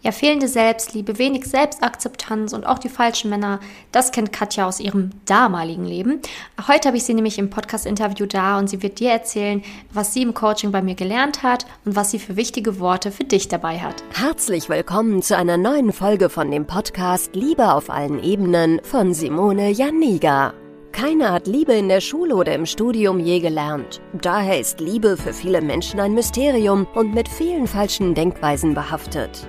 Ja, fehlende Selbstliebe, wenig Selbstakzeptanz und auch die falschen Männer, das kennt Katja aus ihrem damaligen Leben. Heute habe ich sie nämlich im Podcast-Interview da und sie wird dir erzählen, was sie im Coaching bei mir gelernt hat und was sie für wichtige Worte für dich dabei hat. Herzlich willkommen zu einer neuen Folge von dem Podcast Liebe auf allen Ebenen von Simone Janiga. Keiner hat Liebe in der Schule oder im Studium je gelernt. Daher ist Liebe für viele Menschen ein Mysterium und mit vielen falschen Denkweisen behaftet.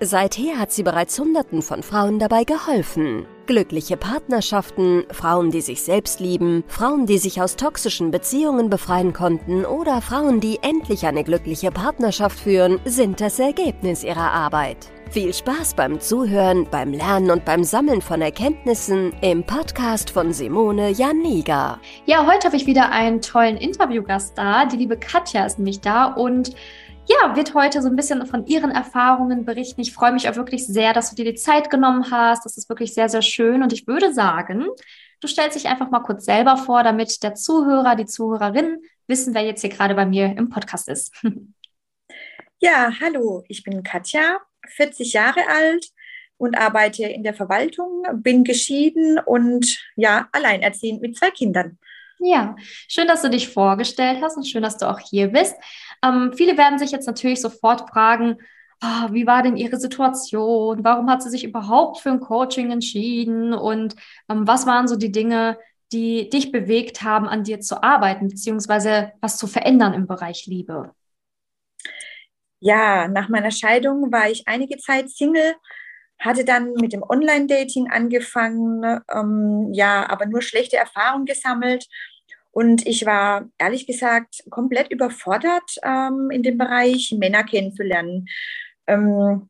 Seither hat sie bereits Hunderten von Frauen dabei geholfen. Glückliche Partnerschaften, Frauen, die sich selbst lieben, Frauen, die sich aus toxischen Beziehungen befreien konnten oder Frauen, die endlich eine glückliche Partnerschaft führen, sind das Ergebnis ihrer Arbeit. Viel Spaß beim Zuhören, beim Lernen und beim Sammeln von Erkenntnissen im Podcast von Simone Janiga. Ja, heute habe ich wieder einen tollen Interviewgast da. Die liebe Katja ist nämlich da und ja, wird heute so ein bisschen von ihren Erfahrungen berichten. Ich freue mich auch wirklich sehr, dass du dir die Zeit genommen hast. Das ist wirklich sehr, sehr schön. Und ich würde sagen, du stellst dich einfach mal kurz selber vor, damit der Zuhörer, die Zuhörerin wissen, wer jetzt hier gerade bei mir im Podcast ist. Ja, hallo, ich bin Katja, 40 Jahre alt und arbeite in der Verwaltung, bin geschieden und ja, alleinerziehend mit zwei Kindern. Ja, schön, dass du dich vorgestellt hast und schön, dass du auch hier bist. Ähm, viele werden sich jetzt natürlich sofort fragen, oh, wie war denn ihre Situation? Warum hat sie sich überhaupt für ein Coaching entschieden? Und ähm, was waren so die Dinge, die dich bewegt haben, an dir zu arbeiten, beziehungsweise was zu verändern im Bereich Liebe? Ja, nach meiner Scheidung war ich einige Zeit Single, hatte dann mit dem Online-Dating angefangen, ähm, ja, aber nur schlechte Erfahrungen gesammelt und ich war ehrlich gesagt komplett überfordert ähm, in dem Bereich, Männer kennenzulernen. Ähm,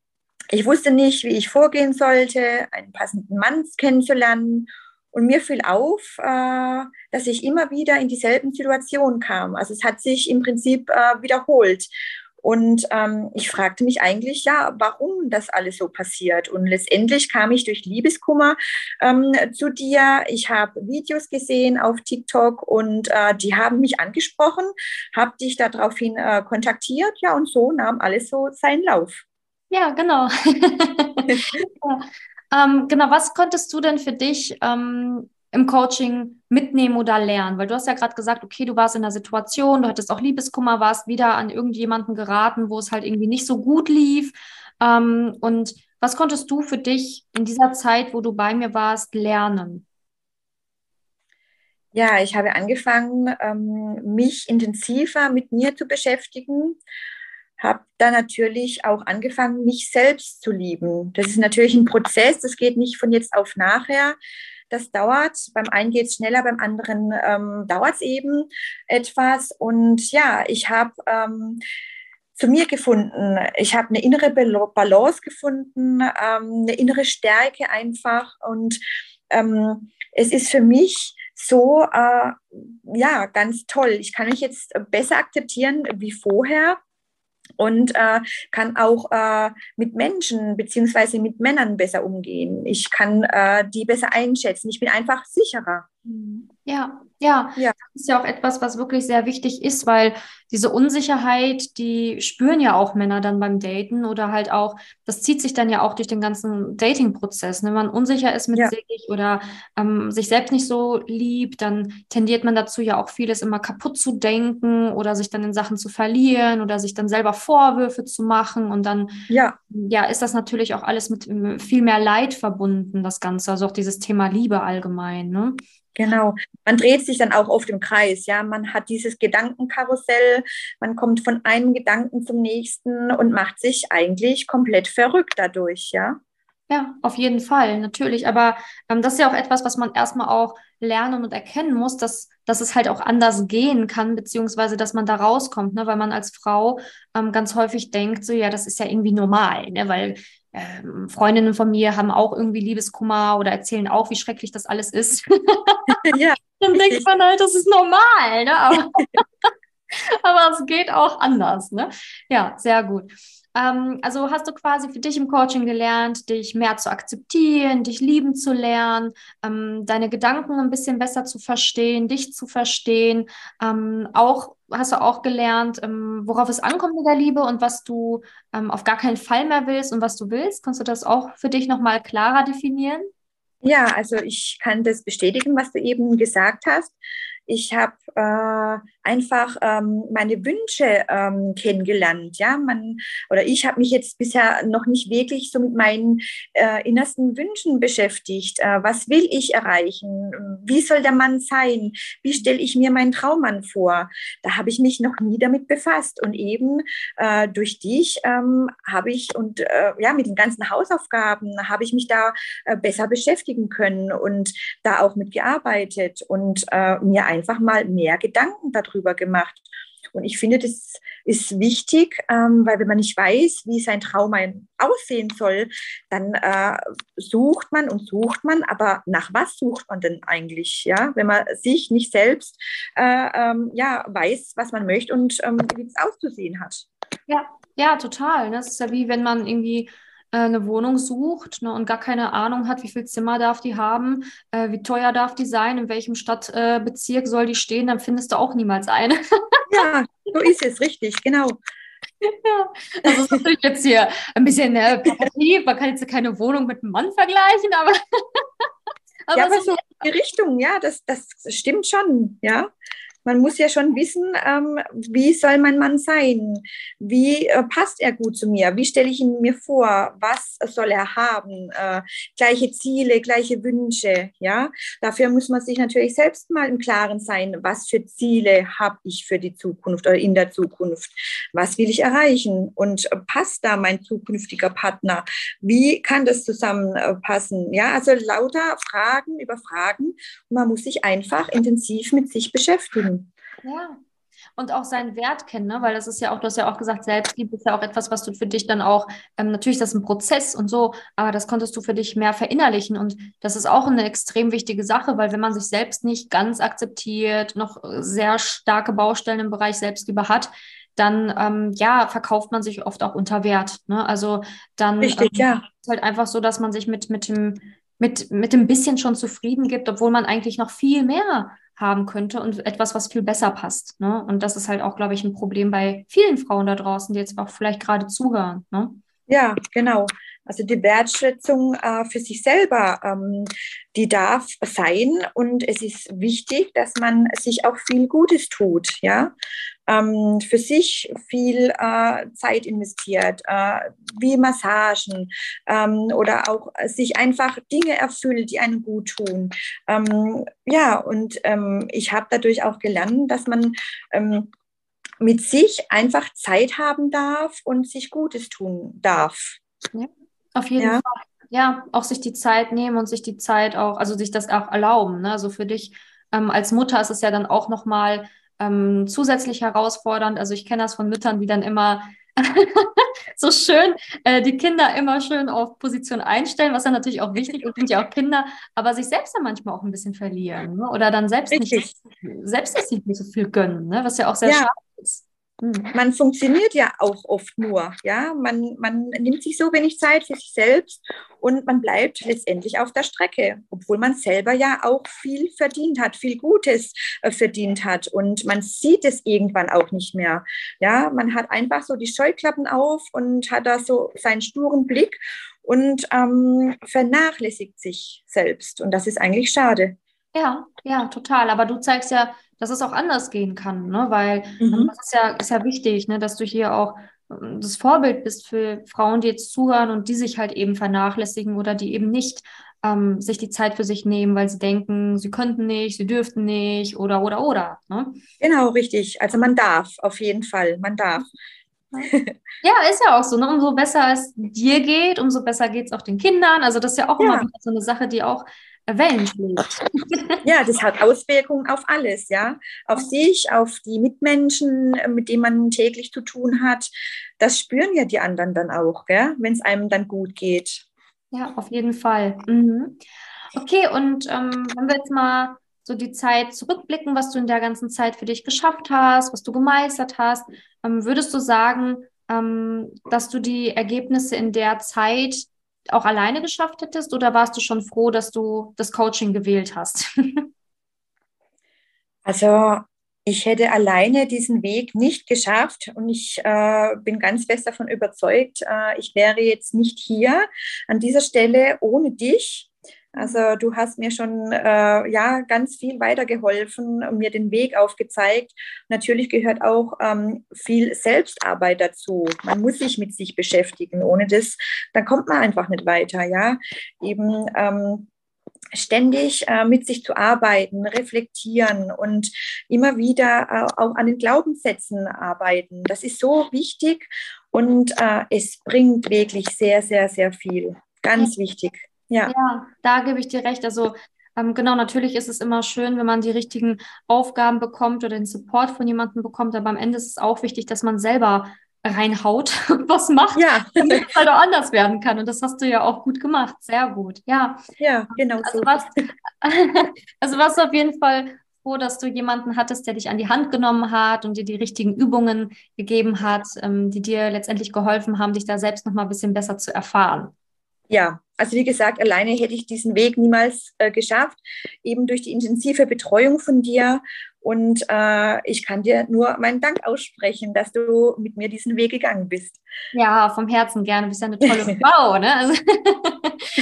ich wusste nicht, wie ich vorgehen sollte, einen passenden Mann kennenzulernen. Und mir fiel auf, äh, dass ich immer wieder in dieselben Situationen kam. Also es hat sich im Prinzip äh, wiederholt. Und ähm, ich fragte mich eigentlich, ja, warum das alles so passiert. Und letztendlich kam ich durch Liebeskummer ähm, zu dir. Ich habe Videos gesehen auf TikTok und äh, die haben mich angesprochen, habe dich daraufhin äh, kontaktiert. Ja, und so nahm alles so seinen Lauf. Ja, genau. ja. Ähm, genau, was konntest du denn für dich ähm, im Coaching mitnehmen oder lernen? Weil du hast ja gerade gesagt, okay, du warst in einer Situation, du hattest auch Liebeskummer, warst wieder an irgendjemanden geraten, wo es halt irgendwie nicht so gut lief. Ähm, und was konntest du für dich in dieser Zeit, wo du bei mir warst, lernen? Ja, ich habe angefangen, ähm, mich intensiver mit mir zu beschäftigen, habe dann natürlich auch angefangen, mich selbst zu lieben. Das ist natürlich ein Prozess, das geht nicht von jetzt auf nachher. Das dauert. Beim einen geht es schneller, beim anderen ähm, dauert es eben etwas. Und ja, ich habe ähm, zu mir gefunden. Ich habe eine innere Balance gefunden, ähm, eine innere Stärke einfach. Und ähm, es ist für mich so, äh, ja, ganz toll. Ich kann mich jetzt besser akzeptieren wie vorher und äh, kann auch äh, mit Menschen beziehungsweise mit Männern besser umgehen. Ich kann äh, die besser einschätzen. Ich bin einfach sicherer. Ja, ja, ja. Das ist ja auch etwas, was wirklich sehr wichtig ist, weil diese Unsicherheit, die spüren ja auch Männer dann beim Daten oder halt auch, das zieht sich dann ja auch durch den ganzen Dating-Prozess. Ne? Wenn man unsicher ist mit ja. sich oder ähm, sich selbst nicht so liebt, dann tendiert man dazu ja auch vieles immer kaputt zu denken oder sich dann in Sachen zu verlieren oder sich dann selber Vorwürfe zu machen und dann ja, ja ist das natürlich auch alles mit viel mehr Leid verbunden, das Ganze, also auch dieses Thema Liebe allgemein. Ne? Genau. Man dreht sich dann auch oft im Kreis, ja. Man hat dieses Gedankenkarussell, man kommt von einem Gedanken zum nächsten und macht sich eigentlich komplett verrückt dadurch, ja. Ja, auf jeden Fall, natürlich. Aber ähm, das ist ja auch etwas, was man erstmal auch lernen und erkennen muss, dass, dass es halt auch anders gehen kann, beziehungsweise dass man da rauskommt, ne? weil man als Frau ähm, ganz häufig denkt, so ja, das ist ja irgendwie normal, ne? weil ähm, Freundinnen von mir haben auch irgendwie Liebeskummer oder erzählen auch, wie schrecklich das alles ist. ja. Dann denkt man halt, das ist normal. Ne? Aber, Aber es geht auch anders, ne? Ja, sehr gut. Ähm, also hast du quasi für dich im Coaching gelernt, dich mehr zu akzeptieren, dich lieben zu lernen, ähm, deine Gedanken ein bisschen besser zu verstehen, dich zu verstehen. Ähm, auch hast du auch gelernt, ähm, worauf es ankommt mit der Liebe und was du ähm, auf gar keinen Fall mehr willst und was du willst. Kannst du das auch für dich nochmal klarer definieren? Ja, also ich kann das bestätigen, was du eben gesagt hast. Ich habe äh, einfach ähm, meine Wünsche ähm, kennengelernt. Ja, man oder ich habe mich jetzt bisher noch nicht wirklich so mit meinen äh, innersten Wünschen beschäftigt. Äh, was will ich erreichen? Wie soll der Mann sein? Wie stelle ich mir meinen Traummann vor? Da habe ich mich noch nie damit befasst. Und eben äh, durch dich ähm, habe ich und äh, ja mit den ganzen Hausaufgaben habe ich mich da äh, besser beschäftigen können und da auch mitgearbeitet und mir einfach mal mehr Gedanken darüber gemacht. Und ich finde, das ist wichtig, ähm, weil wenn man nicht weiß, wie sein Traum aussehen soll, dann äh, sucht man und sucht man, aber nach was sucht man denn eigentlich? Ja, wenn man sich nicht selbst äh, ähm, ja, weiß, was man möchte und ähm, wie es auszusehen hat. Ja, ja, total. Das ist ja wie wenn man irgendwie eine Wohnung sucht ne, und gar keine Ahnung hat, wie viel Zimmer darf die haben, äh, wie teuer darf die sein, in welchem Stadtbezirk äh, soll die stehen, dann findest du auch niemals eine. ja, so ist es, richtig, genau. Ja, das ist natürlich jetzt hier ein bisschen äh, Man kann jetzt keine Wohnung mit einem Mann vergleichen, aber. aber ja, aber so die Richtung, ja, das, das stimmt schon, ja man muss ja schon wissen, ähm, wie soll mein Mann sein? Wie äh, passt er gut zu mir? Wie stelle ich ihn mir vor? Was soll er haben? Äh, gleiche Ziele, gleiche Wünsche, ja? Dafür muss man sich natürlich selbst mal im Klaren sein, was für Ziele habe ich für die Zukunft oder in der Zukunft? Was will ich erreichen? Und passt da mein zukünftiger Partner? Wie kann das zusammenpassen? Ja, also lauter Fragen über Fragen. Und man muss sich einfach intensiv mit sich beschäftigen. Ja. Und auch seinen Wert kennen, ne? weil das ist ja auch, du hast ja auch gesagt, Selbstliebe ist ja auch etwas, was du für dich dann auch, ähm, natürlich das ist ein Prozess und so, aber das konntest du für dich mehr verinnerlichen. Und das ist auch eine extrem wichtige Sache, weil wenn man sich selbst nicht ganz akzeptiert, noch sehr starke Baustellen im Bereich Selbstliebe hat, dann ähm, ja, verkauft man sich oft auch unter Wert. Ne? Also dann Richtig, ähm, ja. ist halt einfach so, dass man sich mit, mit dem mit, mit dem bisschen schon zufrieden gibt, obwohl man eigentlich noch viel mehr haben könnte und etwas, was viel besser passt. Ne? Und das ist halt auch, glaube ich, ein Problem bei vielen Frauen da draußen, die jetzt auch vielleicht gerade zuhören. Ne? Ja, genau. Also die Wertschätzung äh, für sich selber, ähm, die darf sein und es ist wichtig, dass man sich auch viel Gutes tut, ja, ähm, für sich viel äh, Zeit investiert, äh, wie Massagen ähm, oder auch sich einfach Dinge erfüllt, die einem gut tun. Ähm, ja, und ähm, ich habe dadurch auch gelernt, dass man ähm, mit sich einfach Zeit haben darf und sich Gutes tun darf. Ja. Auf jeden ja. Fall. Ja, auch sich die Zeit nehmen und sich die Zeit auch, also sich das auch erlauben. Ne? Also für dich ähm, als Mutter ist es ja dann auch nochmal ähm, zusätzlich herausfordernd. Also ich kenne das von Müttern, die dann immer so schön äh, die Kinder immer schön auf Position einstellen, was dann natürlich auch wichtig ist, sind ja auch Kinder, aber sich selbst dann manchmal auch ein bisschen verlieren ne? oder dann selbst Richtig. nicht, selbst nicht so viel gönnen, ne? was ja auch sehr ja. schade ist. Hm. Man funktioniert ja auch oft nur, ja. Man, man nimmt sich so wenig Zeit für sich selbst und man bleibt letztendlich auf der Strecke, obwohl man selber ja auch viel verdient hat, viel Gutes äh, verdient hat und man sieht es irgendwann auch nicht mehr. Ja, man hat einfach so die Scheuklappen auf und hat da so seinen sturen Blick und ähm, vernachlässigt sich selbst und das ist eigentlich schade. Ja, ja, total. Aber du zeigst ja, dass es auch anders gehen kann, ne? Weil mhm. das ist ja, ist ja wichtig, ne? dass du hier auch ähm, das Vorbild bist für Frauen, die jetzt zuhören und die sich halt eben vernachlässigen oder die eben nicht ähm, sich die Zeit für sich nehmen, weil sie denken, sie könnten nicht, sie dürften nicht oder oder oder. Ne? Genau, richtig. Also man darf, auf jeden Fall, man darf. Ja, ist ja auch so. Ne? Umso besser es dir geht, umso besser geht es auch den Kindern. Also das ist ja auch ja. immer wieder so eine Sache, die auch Wellen schlägt. Ja, das hat Auswirkungen auf alles, ja. Auf sich, auf die Mitmenschen, mit denen man täglich zu tun hat. Das spüren ja die anderen dann auch, wenn es einem dann gut geht. Ja, auf jeden Fall. Mhm. Okay, und ähm, wenn wir jetzt mal so die Zeit zurückblicken, was du in der ganzen Zeit für dich geschafft hast, was du gemeistert hast. Ähm, würdest du sagen, ähm, dass du die Ergebnisse in der Zeit auch alleine geschafft hättest oder warst du schon froh, dass du das Coaching gewählt hast? also ich hätte alleine diesen Weg nicht geschafft und ich äh, bin ganz fest davon überzeugt, äh, ich wäre jetzt nicht hier an dieser Stelle ohne dich. Also du hast mir schon äh, ja ganz viel weitergeholfen und mir den Weg aufgezeigt. Natürlich gehört auch ähm, viel Selbstarbeit dazu. Man muss sich mit sich beschäftigen. Ohne das, dann kommt man einfach nicht weiter. Ja, eben ähm, ständig äh, mit sich zu arbeiten, reflektieren und immer wieder äh, auch an den Glaubenssätzen arbeiten. Das ist so wichtig und äh, es bringt wirklich sehr, sehr, sehr viel. Ganz wichtig. Ja. ja, da gebe ich dir recht. Also ähm, genau, natürlich ist es immer schön, wenn man die richtigen Aufgaben bekommt oder den Support von jemandem bekommt, aber am Ende ist es auch wichtig, dass man selber reinhaut und was macht, ja. damit es halt auch anders werden kann. Und das hast du ja auch gut gemacht. Sehr gut. Ja, ja genau. Also, so. was, also warst du auf jeden Fall froh, dass du jemanden hattest, der dich an die Hand genommen hat und dir die richtigen Übungen gegeben hat, ähm, die dir letztendlich geholfen haben, dich da selbst noch mal ein bisschen besser zu erfahren. Ja, also wie gesagt, alleine hätte ich diesen Weg niemals äh, geschafft, eben durch die intensive Betreuung von dir. Und äh, ich kann dir nur meinen Dank aussprechen, dass du mit mir diesen Weg gegangen bist. Ja, vom Herzen gerne. Du bist ja eine tolle Frau. Ne? Also,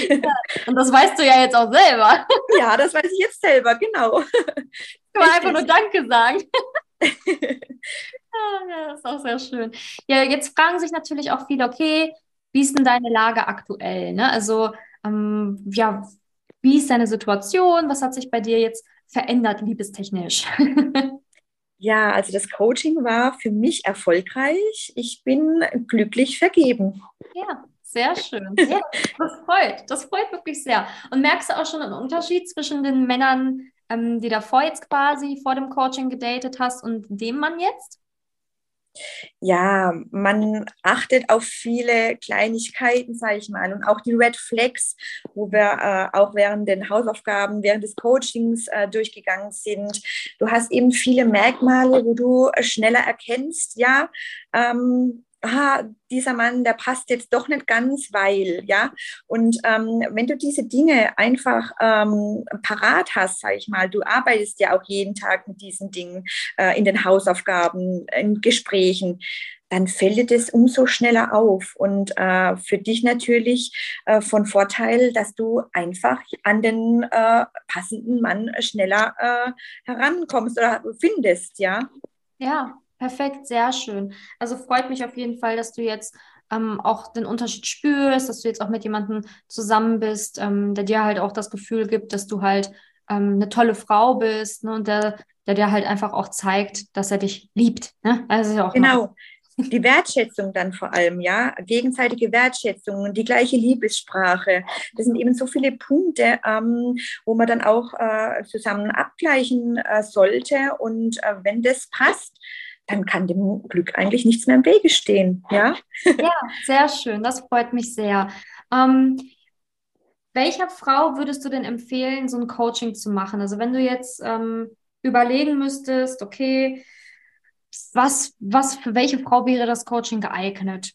ja, und das weißt du ja jetzt auch selber. ja, das weiß ich jetzt selber, genau. Ich kann einfach nur Danke sagen. ja, das ist auch sehr schön. Ja, jetzt fragen sich natürlich auch viele, okay, wie ist denn deine Lage aktuell? Ne? Also, ähm, ja, wie ist deine Situation? Was hat sich bei dir jetzt verändert, liebestechnisch? ja, also das Coaching war für mich erfolgreich. Ich bin glücklich vergeben. Ja, sehr schön. Ja, das freut. Das freut wirklich sehr. Und merkst du auch schon einen Unterschied zwischen den Männern, ähm, die davor jetzt quasi vor dem Coaching gedatet hast und dem Mann jetzt? Ja, man achtet auf viele Kleinigkeiten, sage ich mal, und auch die Red Flags, wo wir äh, auch während den Hausaufgaben, während des Coachings äh, durchgegangen sind. Du hast eben viele Merkmale, wo du schneller erkennst, ja, ähm, ah, dieser Mann, der passt jetzt doch nicht ganz, weil, ja. Und ähm, wenn du diese Dinge einfach ähm, parat hast, sag ich mal, du arbeitest ja auch jeden Tag mit diesen Dingen äh, in den Hausaufgaben, in Gesprächen, dann fällt es umso schneller auf. Und äh, für dich natürlich äh, von Vorteil, dass du einfach an den äh, passenden Mann schneller äh, herankommst oder findest, ja. Ja, Perfekt, sehr schön. Also freut mich auf jeden Fall, dass du jetzt ähm, auch den Unterschied spürst, dass du jetzt auch mit jemandem zusammen bist, ähm, der dir halt auch das Gefühl gibt, dass du halt ähm, eine tolle Frau bist ne, und der, der dir halt einfach auch zeigt, dass er dich liebt. Ne? Also ja auch genau. Die Wertschätzung dann vor allem, ja, gegenseitige Wertschätzung und die gleiche Liebessprache. Das sind eben so viele Punkte, ähm, wo man dann auch äh, zusammen abgleichen äh, sollte. Und äh, wenn das passt, dann kann dem Glück eigentlich nichts mehr im Wege stehen. Ja, ja sehr schön. Das freut mich sehr. Ähm, welcher Frau würdest du denn empfehlen, so ein Coaching zu machen? Also wenn du jetzt ähm, überlegen müsstest, okay, was, was für welche Frau wäre das Coaching geeignet?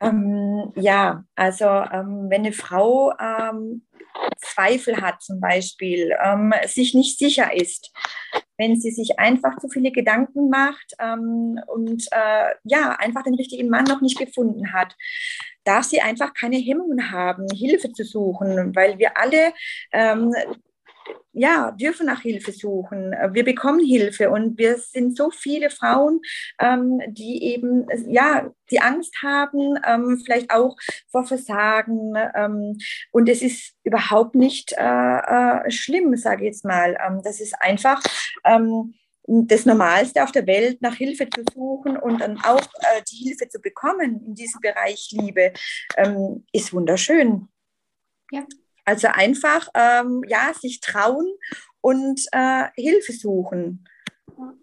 Ähm, ja, also ähm, wenn eine Frau ähm, Zweifel hat zum Beispiel, ähm, sich nicht sicher ist, wenn sie sich einfach zu viele Gedanken macht ähm, und äh, ja, einfach den richtigen Mann noch nicht gefunden hat, darf sie einfach keine Hemmungen haben, Hilfe zu suchen, weil wir alle ähm, ja, dürfen nach Hilfe suchen. Wir bekommen Hilfe und wir sind so viele Frauen, ähm, die eben, ja, die Angst haben, ähm, vielleicht auch vor Versagen. Ähm, und es ist überhaupt nicht äh, äh, schlimm, sage ich jetzt mal. Ähm, das ist einfach ähm, das Normalste auf der Welt, nach Hilfe zu suchen und dann auch äh, die Hilfe zu bekommen in diesem Bereich Liebe, ähm, ist wunderschön. Ja. Also einfach, ähm, ja, sich trauen und äh, Hilfe suchen.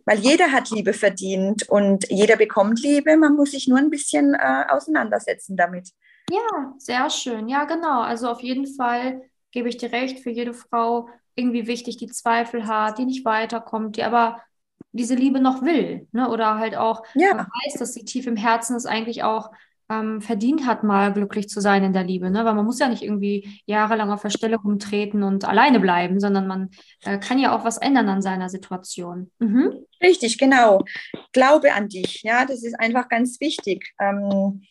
Weil jeder hat Liebe verdient und jeder bekommt Liebe. Man muss sich nur ein bisschen äh, auseinandersetzen damit. Ja, sehr schön. Ja, genau. Also auf jeden Fall gebe ich dir recht, für jede Frau irgendwie wichtig, die Zweifel hat, die nicht weiterkommt, die aber diese Liebe noch will, ne? Oder halt auch ja. weiß, dass sie tief im Herzen es eigentlich auch ähm, verdient hat, mal glücklich zu sein in der Liebe, ne? Weil man muss ja nicht irgendwie jahrelang auf der Stelle rumtreten und alleine bleiben, sondern man äh, kann ja auch was ändern an seiner Situation. Mhm. Richtig, genau. Glaube an dich, ja, das ist einfach ganz wichtig. Ähm,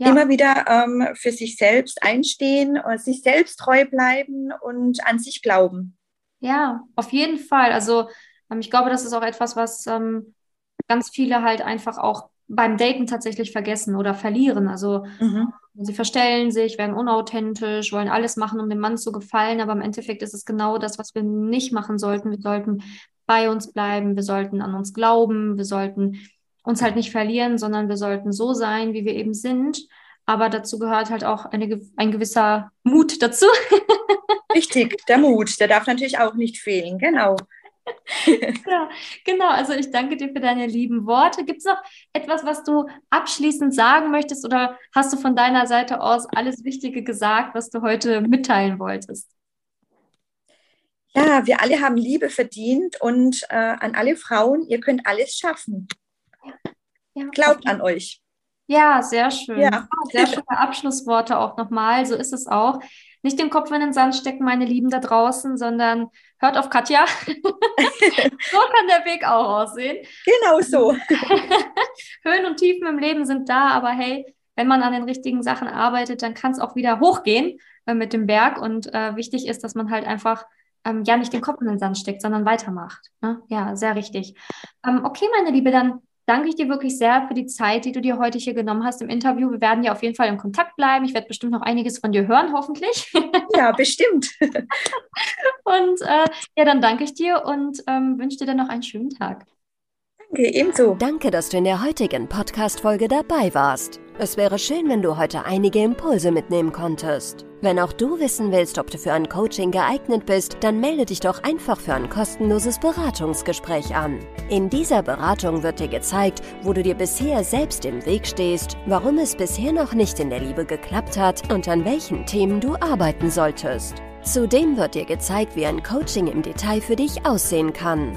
ja. Immer wieder ähm, für sich selbst einstehen, sich selbst treu bleiben und an sich glauben. Ja, auf jeden Fall. Also ähm, ich glaube, das ist auch etwas, was ähm, ganz viele halt einfach auch beim Daten tatsächlich vergessen oder verlieren. Also mhm. sie verstellen sich, werden unauthentisch, wollen alles machen, um dem Mann zu gefallen, aber im Endeffekt ist es genau das, was wir nicht machen sollten. Wir sollten bei uns bleiben, wir sollten an uns glauben, wir sollten uns halt nicht verlieren, sondern wir sollten so sein, wie wir eben sind. Aber dazu gehört halt auch eine, ein gewisser Mut dazu. Richtig, der Mut, der darf natürlich auch nicht fehlen, genau ja, genau. Also ich danke dir für deine lieben Worte. Gibt es noch etwas, was du abschließend sagen möchtest oder hast du von deiner Seite aus alles Wichtige gesagt, was du heute mitteilen wolltest? Ja, wir alle haben Liebe verdient und äh, an alle Frauen, ihr könnt alles schaffen. Ja. Glaubt okay. an euch. Ja, sehr schön. Ja. Sehr schöne Abschlussworte auch nochmal. So ist es auch nicht den Kopf in den Sand stecken, meine Lieben da draußen, sondern hört auf Katja. so kann der Weg auch aussehen. Genau so. Höhen und Tiefen im Leben sind da, aber hey, wenn man an den richtigen Sachen arbeitet, dann kann es auch wieder hochgehen äh, mit dem Berg. Und äh, wichtig ist, dass man halt einfach ähm, ja nicht den Kopf in den Sand steckt, sondern weitermacht. Ne? Ja, sehr richtig. Ähm, okay, meine Liebe, dann danke ich dir wirklich sehr für die Zeit, die du dir heute hier genommen hast im Interview. Wir werden ja auf jeden Fall in Kontakt bleiben. Ich werde bestimmt noch einiges von dir hören, hoffentlich. Ja, bestimmt. und äh, ja, dann danke ich dir und ähm, wünsche dir dann noch einen schönen Tag. Danke, ebenso. Danke, dass du in der heutigen Podcast-Folge dabei warst. Es wäre schön, wenn du heute einige Impulse mitnehmen konntest. Wenn auch du wissen willst, ob du für ein Coaching geeignet bist, dann melde dich doch einfach für ein kostenloses Beratungsgespräch an. In dieser Beratung wird dir gezeigt, wo du dir bisher selbst im Weg stehst, warum es bisher noch nicht in der Liebe geklappt hat und an welchen Themen du arbeiten solltest. Zudem wird dir gezeigt, wie ein Coaching im Detail für dich aussehen kann.